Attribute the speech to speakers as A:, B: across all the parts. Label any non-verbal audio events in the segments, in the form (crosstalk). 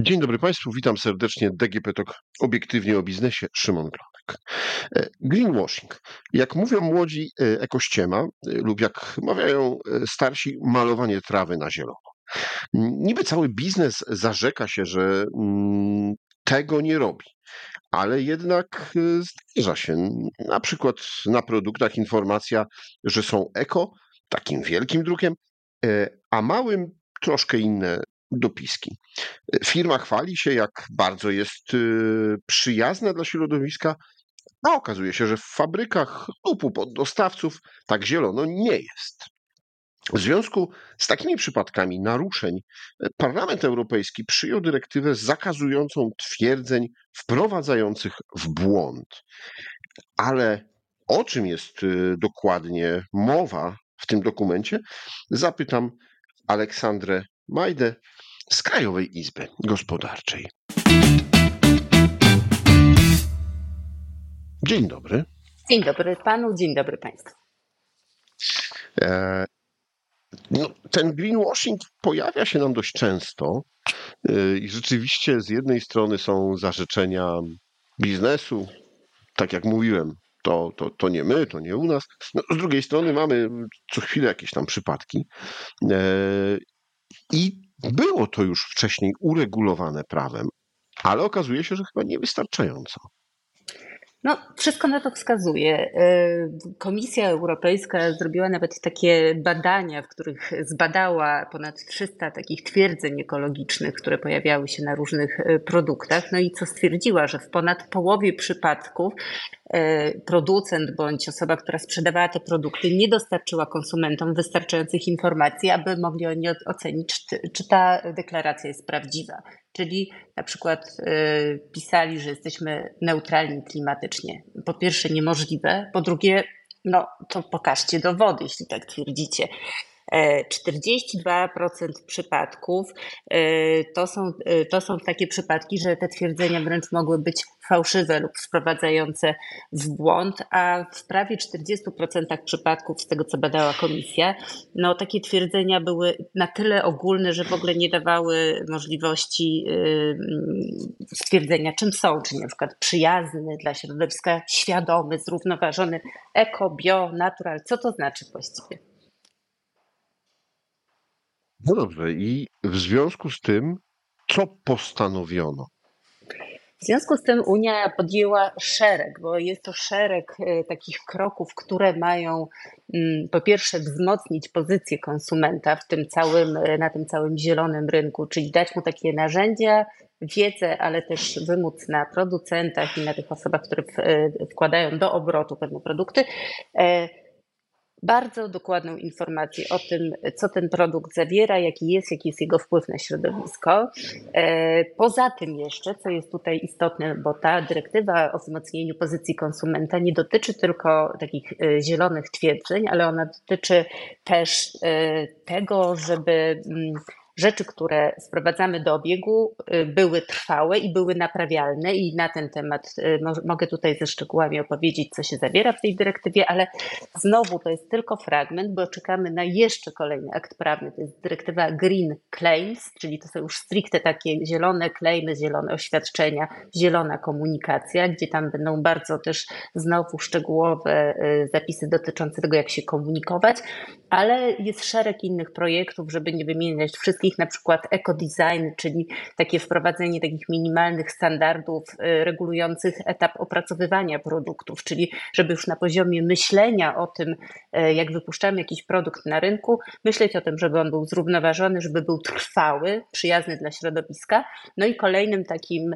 A: Dzień dobry Państwu, witam serdecznie. DGP Talk obiektywnie o biznesie, Szymon Glonek. E, Greenwashing. Jak mówią młodzi, e, ekościema e, lub jak mawiają starsi, malowanie trawy na zielono. Niby cały biznes zarzeka się, że mm, tego nie robi, ale jednak zdarza się. Na przykład na produktach informacja, że są eko, takim wielkim drukiem, a małym troszkę inne dopiski. Firma chwali się, jak bardzo jest y, przyjazna dla środowiska, a okazuje się, że w fabrykach lub u poddostawców tak zielono nie jest. W związku z takimi przypadkami naruszeń Parlament Europejski przyjął dyrektywę zakazującą twierdzeń wprowadzających w błąd. Ale o czym jest y, dokładnie mowa w tym dokumencie, zapytam Aleksandrę Majdę z Krajowej Izby Gospodarczej. Dzień dobry.
B: Dzień dobry panu, dzień dobry państwu.
A: E, no, ten greenwashing pojawia się nam dość często e, i rzeczywiście z jednej strony są zarzeczenia biznesu, tak jak mówiłem, to, to, to nie my, to nie u nas. No, z drugiej strony mamy co chwilę jakieś tam przypadki. E, I było to już wcześniej uregulowane prawem, ale okazuje się, że chyba niewystarczająco.
B: No, wszystko na to wskazuje. Y, Komisja Europejska zrobiła nawet takie badania, w których zbadała ponad 300 takich twierdzeń ekologicznych, które pojawiały się na różnych y, produktach. No i co stwierdziła, że w ponad połowie przypadków producent bądź osoba, która sprzedawała te produkty, nie dostarczyła konsumentom wystarczających informacji, aby mogli oni ocenić, czy, ta deklaracja jest prawdziwa. Czyli na przykład y, pisali, że jesteśmy neutralni klimatycznie. Po pierwsze niemożliwe, po drugie, no to pokażcie dowody, jeśli tak twierdzicie. 42% przypadków e, to są, e, to są takie przypadki, że te twierdzenia wręcz mogły być fałszywe lub wprowadzające w błąd, a w prawie 40% przypadków, z tego co badała komisja, no takie twierdzenia były na tyle ogólne, że w ogóle nie dawały możliwości e, stwierdzenia, czym są, czyli na przykład przyjazny dla środowiska, świadomy, zrównoważony, eko, bio, natural. Co to znaczy właściwie?
A: No dobrze, i w związku z tym, co postanowiono?
B: W związku z tym Unia podjęła szereg, bo jest to szereg e, takich kroków, które mają mm, po pierwsze wzmocnić pozycję konsumenta w tym całym, e, na tym całym zielonym rynku, czyli dać mu takie narzędzia, wiedzę, ale też wymóc na producentach i na tych osobach, które e, wkładają do obrotu pewne produkty bardzo dokładną informację o tym, co ten produkt zawiera, jaki jest, jaki jest jego wpływ na środowisko. E, poza tym jeszcze, co jest tutaj istotne, bo ta dyrektywa o wzmocnieniu pozycji konsumenta nie dotyczy tylko takich e, zielonych twierdzeń, ale ona dotyczy też e, tego, żeby mm, rzeczy, które sprowadzamy do obiegu, y, były trwałe i były naprawialne, i na ten temat y, mogę tutaj ze szczegółami opowiedzieć, co się zawiera w tej dyrektywie, ale znowu to jest tylko fragment, bo czekamy na jeszcze kolejny akt prawny. To jest dyrektywa Green Claims, czyli to są już stricte takie zielone claimy, zielone oświadczenia, zielona komunikacja, gdzie tam będą bardzo też znowu szczegółowe y, zapisy dotyczące tego, jak się komunikować, ale jest szereg innych projektów, żeby nie wymieniać wszystkich wszystkich, na przykład eco-design, czyli takie wprowadzenie takich minimalnych standardów y, regulujących etap opracowywania produktów, czyli żeby już na poziomie myślenia o tym, y, jak wypuszczamy jakiś produkt na rynku, myśleć o tym, żeby on był zrównoważony, żeby był trwały, przyjazny dla środowiska. No i kolejnym takim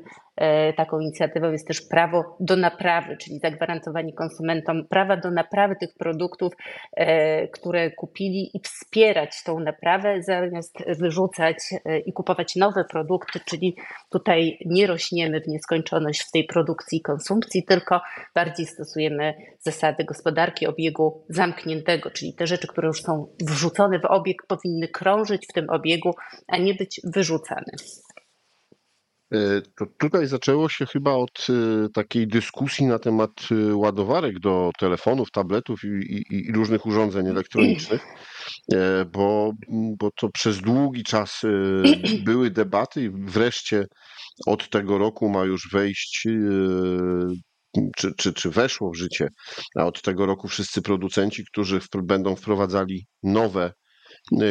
B: taką inicjatywą jest też prawo do naprawy, czyli zagwarantowanie konsumentom prawa do naprawy tych produktów, e, które kupili i wspierać tą naprawę, zamiast wyrzucać e, i kupować nowe produkty, czyli tutaj nie rośniemy w nieskończoność w tej produkcji i konsumpcji, tylko bardziej stosujemy zasady gospodarki obiegu zamkniętego, czyli te rzeczy, które już są wrzucone w obieg, powinny krążyć w tym obiegu, a nie być wyrzucane.
A: To tutaj zaczęło się chyba od takiej dyskusji na temat ładowarek do telefonów, tabletów i, i, i różnych urządzeń elektronicznych, bo, bo to przez długi czas były debaty i wreszcie od tego roku ma już wejść czy, czy, czy weszło w życie, a od tego roku wszyscy producenci, którzy będą wprowadzali nowe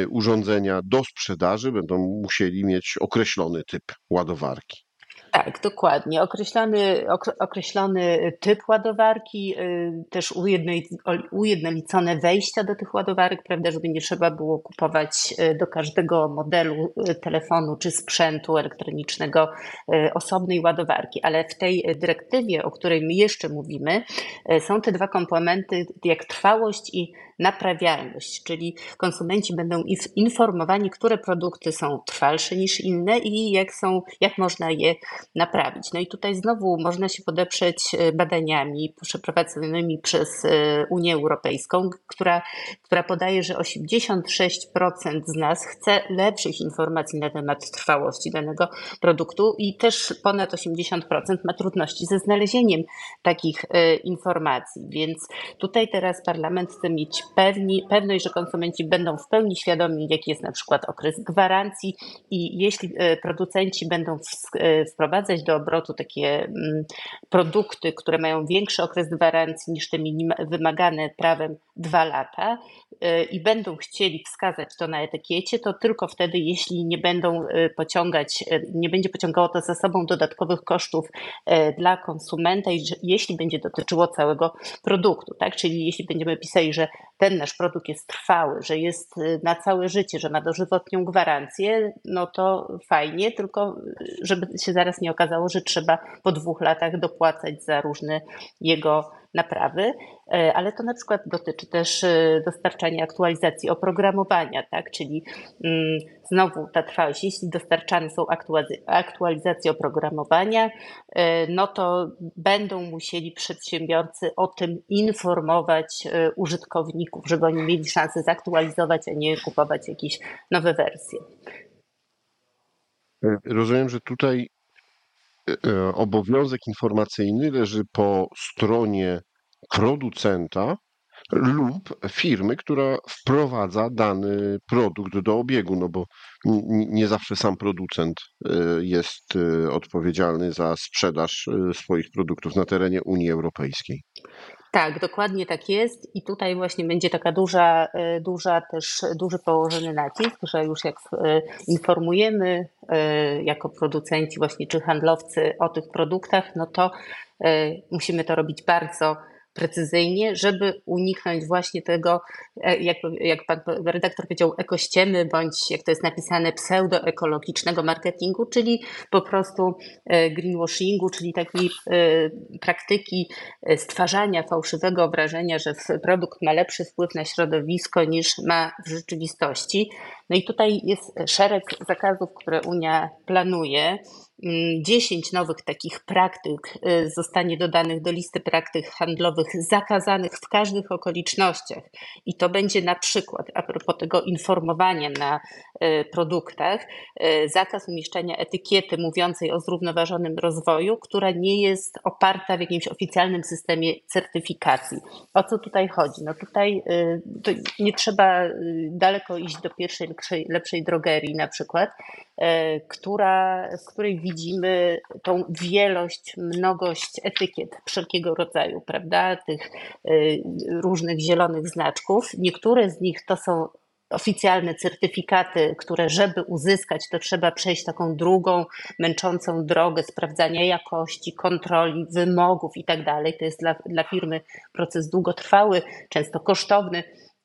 A: urządzenia do sprzedaży, będą musieli mieć określony typ ładowarki.
B: Tak, dokładnie. Określony, określony typ ładowarki, y, też ujednolicone wejścia do tych ładowarek, prawda, żeby nie trzeba było kupować y, do każdego modelu y, telefonu czy sprzętu elektronicznego osobnej ładowarki. Ale w tej dyrektywie, o której my jeszcze mówimy, są te dwa komponenty, jak trwałość i naprawialność, czyli konsumenci będą informowani, które produkty są trwalsze niż inne i jak, są, jak można je naprawić. No i tutaj znowu można się podeprzeć e, badaniami przeprowadzonymi przez e, Unię Europejską, która, która podaje, że 86% z nas chce lepszych informacji na temat trwałości danego produktu i też ponad 80% ma trudności ze znalezieniem takich e, informacji. Więc tutaj teraz parlament chce mieć pewni, pewność, że konsumenci będą w pełni świadomi, jaki jest na przykład okres gwarancji i jeśli producenci będą wprowadzać do obrotu takie mm, produkty, które mają większy okres gwarancji niż te wymagane prawem dwa lata y, i będą chcieli wskazać to na etykiecie, to tylko wtedy, jeśli nie będą pociągać, nie będzie pociągało to za sobą dodatkowych kosztów dla konsumenta i jeśli będzie dotyczyło całego produktu, tak? Czyli jeśli będziemy pisali, że ten nasz produkt jest trwały, że jest na całe życie, że ma dożywotnią gwarancję, no to fajnie, tylko żeby się zaraz nie okazało, że trzeba po dwóch latach dopłacać za różne jego naprawy, e, ale to na przykład dotyczy też e, dostarczania aktualizacji oprogramowania, tak? czyli mm, znowu ta trwałość, jeśli dostarczane są aktualizacje oprogramowania, e, no to będą musieli przedsiębiorcy o tym informować użytkowników, żeby oni mieli szansę zaktualizować, a nie kupować jakieś nowe wersje.
A: Rozumiem, że tutaj obowiązek informacyjny leży po stronie producenta lub firmy, która wprowadza dany produkt do obiegu, no bo nie zawsze sam producent e, jest e, odpowiedzialny za sprzedaż swoich produktów na terenie Unii Europejskiej.
B: Tak, dokładnie tak jest. I tutaj właśnie będzie taka duża, e, duża też duży położony nacisk, że już jak e, informujemy e, jako producenci właśnie czy handlowcy o tych produktach, no to musimy to robić bardzo precyzyjnie, żeby uniknąć właśnie tego, e, jak, jak pan redaktor powiedział, ekościemy, bądź jak to jest napisane, pseudoekologicznego marketingu, czyli po prostu e, greenwashingu, czyli takiej e, praktyki stwarzania fałszywego wrażenia, że produkt ma lepszy wpływ na środowisko niż ma w rzeczywistości. No i tutaj jest szereg zakazów, które Unia planuje. 10 mm, nowych takich praktyk y, zostanie dodanych do listy praktyk handlowych zakazanych w każdych okolicznościach. I to będzie na przykład, a propos tego informowania na produktach, y, zakaz umieszczania etykiety mówiącej o zrównoważonym rozwoju, która nie jest oparta w jakimś oficjalnym systemie certyfikacji. O co tutaj chodzi? No tutaj nie trzeba daleko iść do pierwszej lepszej, lepszej drogerii na przykład, która, w której widzimy tą wielość, mnogość etykiet wszelkiego rodzaju, prawda? Tych różnych zielonych znaczków. Niektóre z nich to są oficjalne certyfikaty, które żeby uzyskać, to trzeba przejść taką drugą, męczącą drogę sprawdzania jakości, kontroli, wymogów i tak. To jest dla, dla firmy proces długotrwały, często kosztowny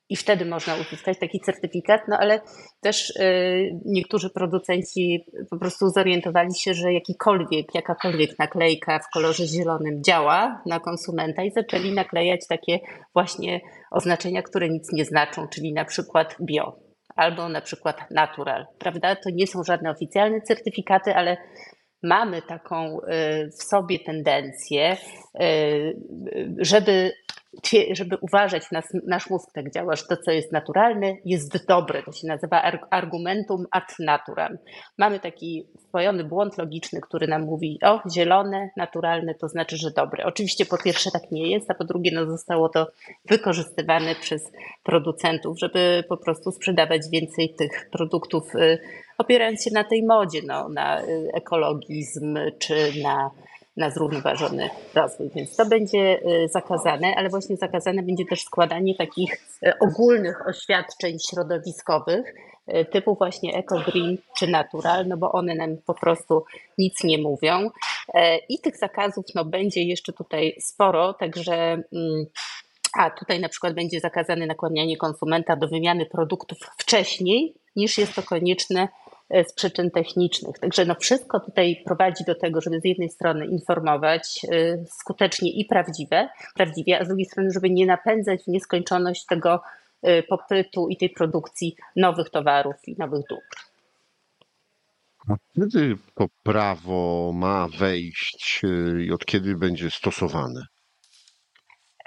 B: i wtedy można uzyskać taki certyfikat, no ale też y, niektórzy producenci po prostu zorientowali się, że jakikolwiek, jakakolwiek naklejka w kolorze zielonym działa na konsumenta i zaczęli naklejać takie właśnie oznaczenia, które nic nie znaczą, czyli na przykład bio albo na przykład natural, prawda? To nie są żadne oficjalne certyfikaty, ale mamy taką y, w sobie tendencję, y, żeby żeby uważać, nas, nasz mózg tak działa, że to, co jest naturalne, jest dobre. To się nazywa argumentum ad naturam. Mamy taki wpojony błąd logiczny, który nam mówi, o, zielone, naturalne, to znaczy, że dobre. Oczywiście po pierwsze tak nie jest, a po drugie no, zostało to wykorzystywane przez producentów, żeby po prostu sprzedawać więcej tych produktów, y, opierając się na tej modzie, no, na y, ekologizm czy na na zrównoważony rozwój. Więc to będzie y, zakazane, ale właśnie zakazane będzie też składanie takich y, ogólnych oświadczeń środowiskowych, y, typu właśnie eco-green czy natural, no bo one nam po prostu nic nie mówią. E, I tych zakazów no, będzie jeszcze tutaj sporo, także. Mm, a tutaj na przykład będzie zakazane nakłanianie konsumenta do wymiany produktów wcześniej, niż jest to konieczne z przyczyn technicznych. Także no wszystko tutaj prowadzi do tego, żeby z jednej strony informować e, skutecznie i prawdziwe, prawdziwie, a z drugiej strony, żeby nie napędzać w nieskończoność tego e, popytu i tej produkcji nowych towarów i nowych dóbr.
A: A kiedy to prawo ma wejść i od kiedy będzie stosowane?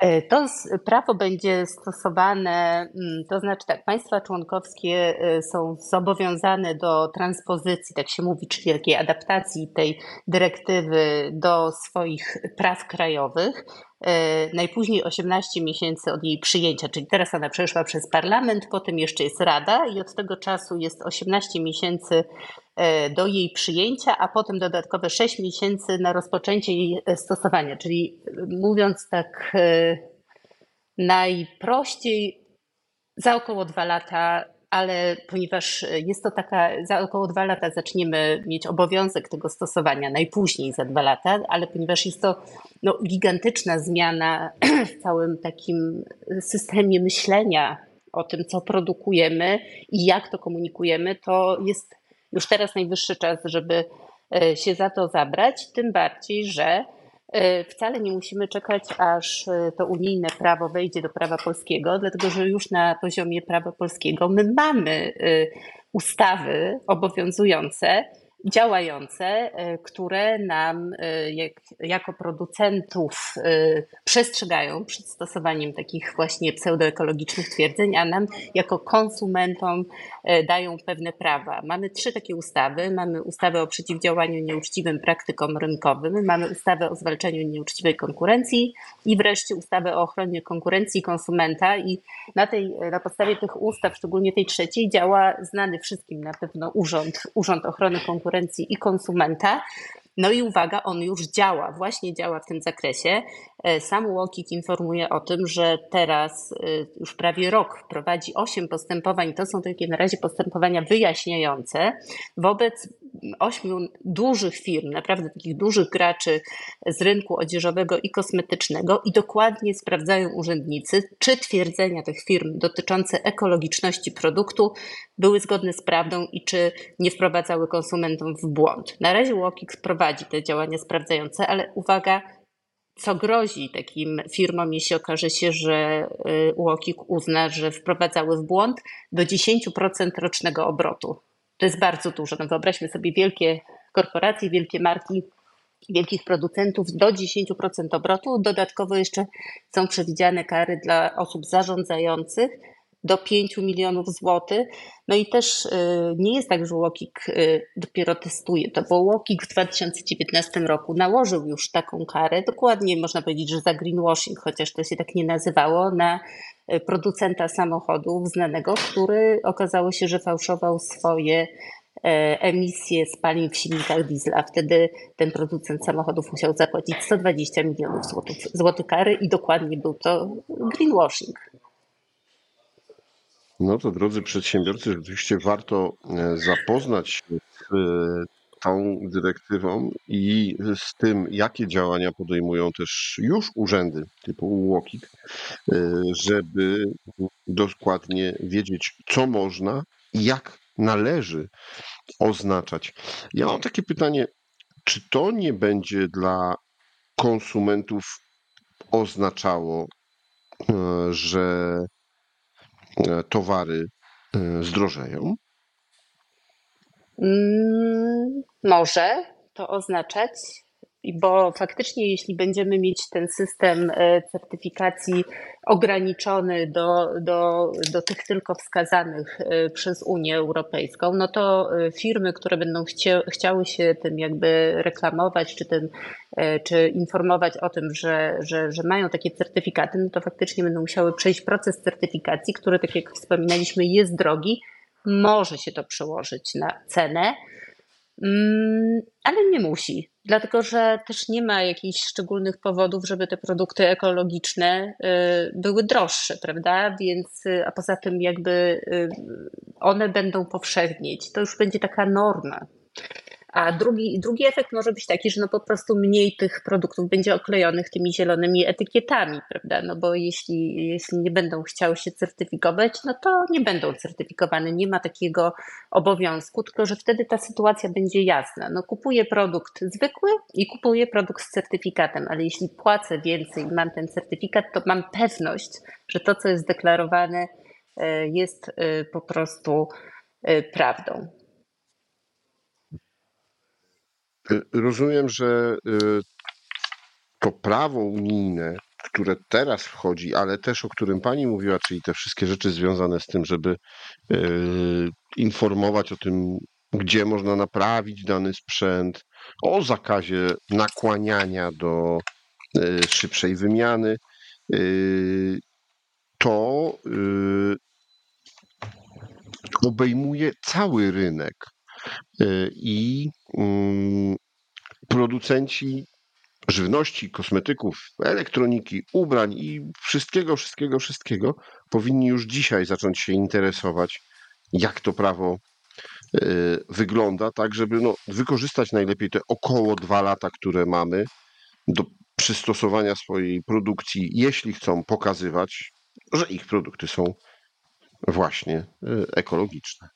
B: E, to prawo będzie stosowane, mm, to znaczy tak, państwa członkowskie e, są zobowiązane do transpozycji, tak się mówi, czyli takiej adaptacji tej dyrektywy do swoich praw krajowych. E, najpóźniej 18 miesięcy od jej przyjęcia, czyli teraz ona przeszła przez parlament, potem jeszcze jest rada i od tego czasu jest 18 miesięcy e, do jej przyjęcia, a potem dodatkowe 6 miesięcy na rozpoczęcie jej e, stosowania. Czyli mówiąc tak najprościej, za około dwa lata ale ponieważ jest to taka, za około dwa lata zaczniemy mieć obowiązek tego stosowania, najpóźniej za dwa lata, ale ponieważ jest to no, gigantyczna zmiana (clears throat) w całym takim systemie myślenia o tym, co produkujemy i jak to komunikujemy, to jest już teraz najwyższy czas, żeby e, się za to zabrać, tym bardziej, że E, wcale nie musimy czekać, aż e, to unijne prawo wejdzie do prawa polskiego, dlatego że już na poziomie prawa polskiego my mamy e, ustawy obowiązujące, działające, e, które nam e, jak, jako producentów e, przestrzegają przed stosowaniem takich właśnie pseudoekologicznych twierdzeń, a nam jako konsumentom dają pewne prawa. Mamy trzy takie ustawy. Mamy ustawę o przeciwdziałaniu nieuczciwym praktykom rynkowym, mamy ustawę o zwalczaniu nieuczciwej konkurencji i wreszcie ustawę o ochronie konkurencji konsumenta i na, tej, na podstawie tych ustaw, szczególnie tej trzeciej, działa znany wszystkim na pewno Urząd, Urząd Ochrony Konkurencji konkurencji i konsumenta. No i uwaga, on już działa, właśnie działa w tym zakresie. E, sam Łokik informuje o tym, że teraz e, już prawie rok prowadzi osiem postępowań. To są takie na razie postępowania wyjaśniające wobec ośmiu dużych firm, naprawdę takich dużych graczy z rynku odzieżowego i kosmetycznego i dokładnie sprawdzają urzędnicy, czy twierdzenia tych firm dotyczące ekologiczności produktu były zgodne z prawdą i czy nie wprowadzały konsumentom w błąd. Na razie Łokik prowadzi te działania sprawdzające, ale uwaga, co grozi takim firmom, jeśli okaże się, że UOKiK y, uzna, że wprowadzały w błąd do 10% rocznego obrotu. To jest bardzo dużo. No wyobraźmy sobie wielkie korporacje, wielkie marki, wielkich producentów do 10% obrotu. Dodatkowo jeszcze są przewidziane kary dla osób zarządzających do 5 milionów złotych. No i też y, nie jest tak, że Łokik y, dopiero testuje to, bo Łokik w 2019 roku nałożył już taką karę, dokładnie można powiedzieć, że za greenwashing, chociaż to się tak nie nazywało, na y, producenta samochodów znanego, który okazało się, że fałszował swoje e, emisje spalin w silnikach diesla. Wtedy ten producent samochodów musiał zapłacić 120 milionów złotych, złotych kary i dokładnie był to greenwashing.
A: No to drodzy przedsiębiorcy, rzeczywiście warto e, zapoznać się z e, tą dyrektywą i z tym, jakie działania podejmują też już urzędy typu UOKiK, e, żeby dokładnie wiedzieć, co można i jak należy oznaczać. Ja mam takie pytanie, czy to nie będzie dla konsumentów oznaczało, że towary e, zdrożeją?
B: Mm, może to oznaczać, bo faktycznie, jeśli będziemy mieć ten system e, certyfikacji ograniczony do, do, do tych tylko wskazanych e, przez Unię Europejską, no to e, firmy, które będą chcie, chciały się tym jakby reklamować, czy, tym, czy informować o tym, że, że, że mają takie certyfikaty, no to faktycznie będą musiały przejść proces certyfikacji, który, tak jak wspominaliśmy, jest drogi. Może się to przełożyć na cenę, mm, ale nie musi dlatego że też nie ma jakichś szczególnych powodów, żeby te produkty ekologiczne y, były droższe, prawda? Więc, y, a poza tym, jakby y, one będą powszechnieć, to już będzie taka norma. A drugi, drugi efekt może być taki, że no po prostu mniej tych produktów będzie oklejonych tymi zielonymi etykietami, prawda? No bo jeśli, jeśli nie będą chciały się certyfikować, no to nie będą certyfikowane. Nie ma takiego obowiązku, tylko że wtedy ta sytuacja będzie jasna. No kupuję produkt zwykły i kupuję produkt z certyfikatem, ale jeśli płacę więcej i mam ten certyfikat, to mam pewność, że to, co jest deklarowane, e, jest e, po prostu e, prawdą.
A: Rozumiem, że y, to prawo unijne, które teraz wchodzi, ale też o którym pani mówiła, czyli te wszystkie rzeczy związane z tym, żeby y, informować o tym, gdzie można naprawić dany sprzęt, o zakazie nakłaniania do szybszej wymiany, to obejmuje cały rynek. I mm, producenci żywności, kosmetyków, elektroniki, ubrań i wszystkiego, wszystkiego, wszystkiego powinni już dzisiaj zacząć się interesować, jak to prawo y, wygląda, tak żeby no, wykorzystać najlepiej te około dwa lata, które mamy do przystosowania swojej produkcji, jeśli chcą pokazywać, że ich produkty są właśnie y, ekologiczne.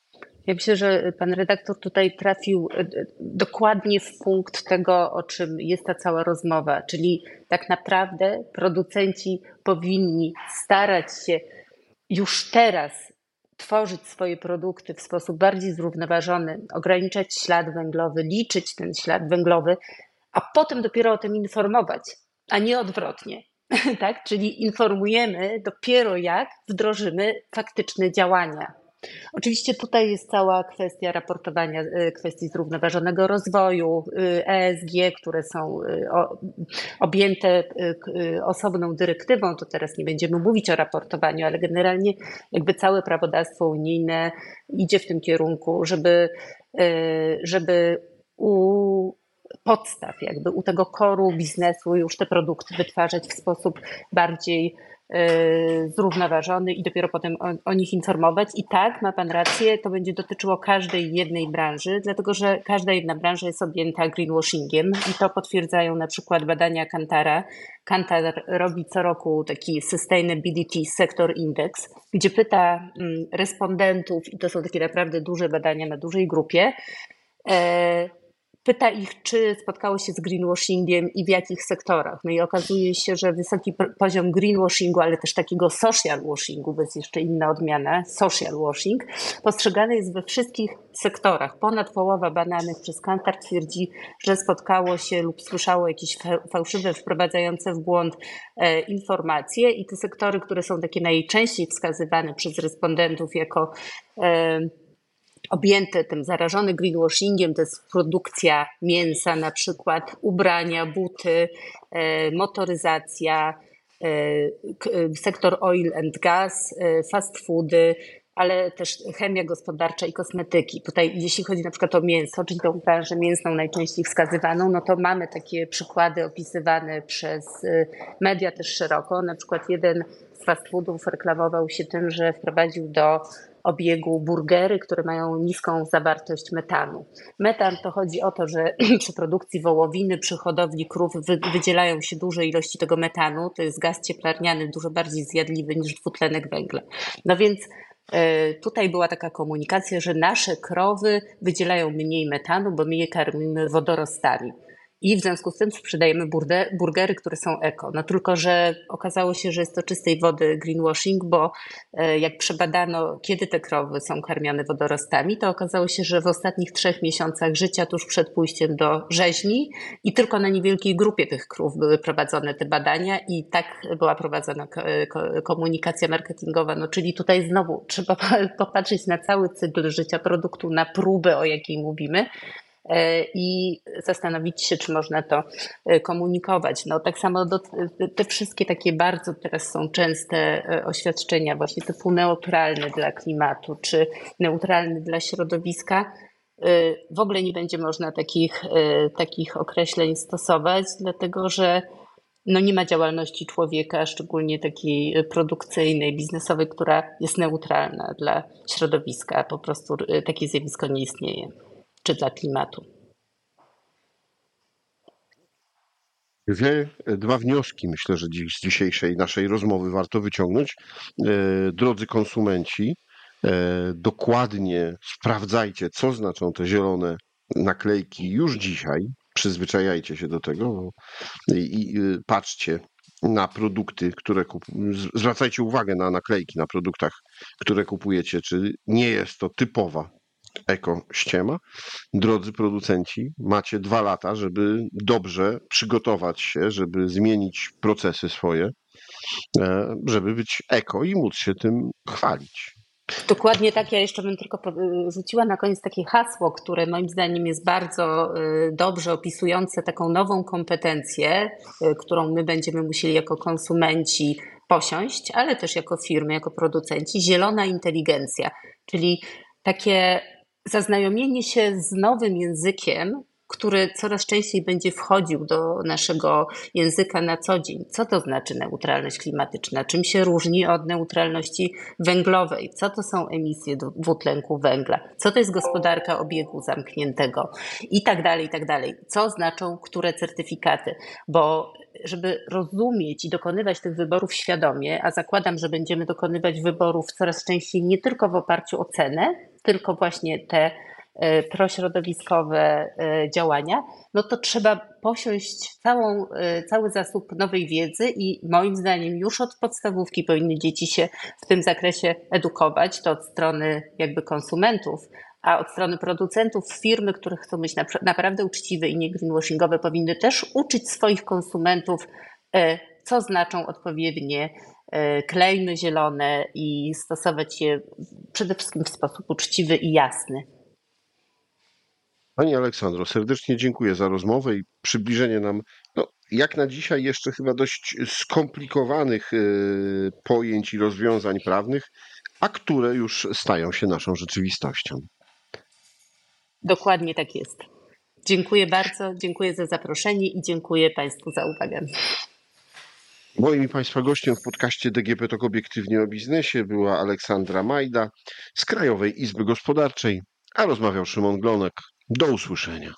B: Ja myślę, że pan redaktor tutaj trafił e, dokładnie w punkt tego, o czym jest ta cała rozmowa, czyli tak naprawdę producenci powinni starać się już teraz tworzyć swoje produkty w sposób bardziej zrównoważony, ograniczać ślad węglowy, liczyć ten ślad węglowy, a potem dopiero o tym informować, a nie odwrotnie. (laughs) tak? Czyli informujemy dopiero jak wdrożymy faktyczne działania. Oczywiście tutaj jest cała kwestia raportowania y, kwestii zrównoważonego rozwoju, ESG, y, które są y, objęte osobną dyrektywą. To teraz nie będziemy mówić o raportowaniu, ale generalnie jakby całe prawodawstwo unijne idzie w tym kierunku, żeby, żeby u podstaw, jakby u tego koru biznesu już te produkty wytwarzać w sposób bardziej zrównoważony i dopiero potem o, o, nich informować. I tak, ma Pan rację, to będzie dotyczyło każdej jednej branży, dlatego że każda jedna branża jest objęta greenwashingiem i to potwierdzają na przykład badania Kantara. Kantar robi co roku taki Sustainability Sector Index, gdzie pyta mm, respondentów, i to są takie naprawdę duże badania na dużej grupie, e, pyta ich, czy spotkało się z greenwashingiem i w jakich sektorach. No i okazuje się, że wysoki poziom greenwashingu, ale też takiego social washingu, bo jest jeszcze inna odmiana, social washing, postrzegany jest we wszystkich sektorach. Ponad połowa badanych przez Kantar twierdzi, że spotkało się lub słyszało jakieś fałszywe, wprowadzające w błąd e, informacje i te sektory, które są takie najczęściej wskazywane przez respondentów jako e, objęte tym zarażone greenwashingiem, to jest produkcja mięsa, na przykład ubrania, buty, e, motoryzacja, e, e, sektor oil and gas, fast foody, ale też chemia gospodarcza i kosmetyki. Tutaj jeśli chodzi na przykład o mięso, czyli tą branżę mięsną najczęściej wskazywaną, no to mamy takie przykłady opisywane przez media też szeroko. Na przykład jeden z fast foodów reklamował się tym, że wprowadził do obiegu burgery, które mają niską zawartość metanu. Metan to chodzi o to, że (clears throat) przy produkcji wołowiny, przy hodowli krów wydzielają się duże ilości tego metanu. To jest gaz cieplarniany dużo bardziej zjadliwy niż dwutlenek węgla. No więc e, Tutaj była taka komunikacja, że nasze krowy wydzielają mniej metanu, bo my je karmimy wodorostami. I w związku z tym sprzedajemy burde, burgery, które są eko. No tylko, że okazało się, że jest to czystej wody greenwashing, bo e, jak przebadano, kiedy te krowy są karmione wodorostami, to okazało się, że w ostatnich trzech miesiącach życia tuż przed pójściem do rzeźni i tylko na niewielkiej grupie tych krów były prowadzone te badania i tak była prowadzona komunikacja marketingowa. No, czyli tutaj znowu trzeba (laughs) popatrzeć na cały cykl życia produktu, na próbę, o jakiej mówimy, i zastanowić się, czy można to e, komunikować. No, tak samo do, te wszystkie takie bardzo teraz są częste e, oświadczenia, właśnie typu neutralny dla klimatu, czy neutralny dla środowiska. W ogóle nie będzie można takich, takich określeń stosować, dlatego że no nie ma działalności człowieka, szczególnie takiej produkcyjnej, biznesowej, która jest neutralna dla środowiska. Po prostu takie zjawisko nie istnieje czy dla klimatu.
A: Dwie, dwa wnioski myślę, że z dzisiejszej naszej rozmowy warto wyciągnąć. E, drodzy konsumenci, e, dokładnie sprawdzajcie, co znaczą te zielone naklejki już dzisiaj. Przyzwyczajajcie się do tego i, i patrzcie na produkty, które kup... zwracajcie uwagę na naklejki na produktach, które kupujecie, czy nie jest to typowa eko ściema. Drodzy producenci, macie dwa lata, żeby dobrze przygotować się, żeby zmienić procesy swoje, e, żeby być eko i móc się tym chwalić.
B: Dokładnie tak. Ja jeszcze bym tylko rzuciła na koniec takie hasło, które moim zdaniem jest bardzo e, dobrze opisujące taką nową kompetencję, e, którą my będziemy musieli jako konsumenci posiąść, ale też jako firmy, jako producenci. Zielona inteligencja, czyli takie zaznajomienie się z nowym językiem, który coraz częściej będzie wchodził do naszego języka na co dzień. Co to znaczy neutralność klimatyczna? Czym się różni od neutralności węglowej? Co to są emisje dwutlenku węgla? Co to jest gospodarka obiegu zamkniętego? I tak dalej, i tak dalej. Co znaczą które certyfikaty? Bo żeby rozumieć i dokonywać tych wyborów świadomie, a zakładam, że będziemy dokonywać wyborów coraz częściej nie tylko w oparciu o cenę, tylko właśnie te e, prośrodowiskowe e, działania, no to trzeba posiąść całą, e, cały zasób nowej wiedzy i moim zdaniem już od podstawówki powinny dzieci się w tym zakresie edukować, to od strony jakby konsumentów, a od strony producentów firmy, które chcą być naprawdę uczciwe i nie greenwashingowe, powinny też uczyć swoich konsumentów, co znaczą odpowiednie klejmy zielone i stosować je przede wszystkim w sposób uczciwy i jasny.
A: Pani Aleksandro, serdecznie dziękuję za rozmowę i przybliżenie nam, no, jak na dzisiaj, jeszcze chyba dość skomplikowanych y, pojęć i rozwiązań prawnych, a które już stają się naszą rzeczywistością.
B: Dokładnie tak jest. Dziękuję bardzo, dziękuję za zaproszenie i dziękuję Państwu za uwagę.
A: Moim Państwa gościem w podcaście DGP Tok Obiektywnie o Biznesie była Aleksandra Majda z Krajowej Izby Gospodarczej, a rozmawiał Szymon Glonek. Do usłyszenia.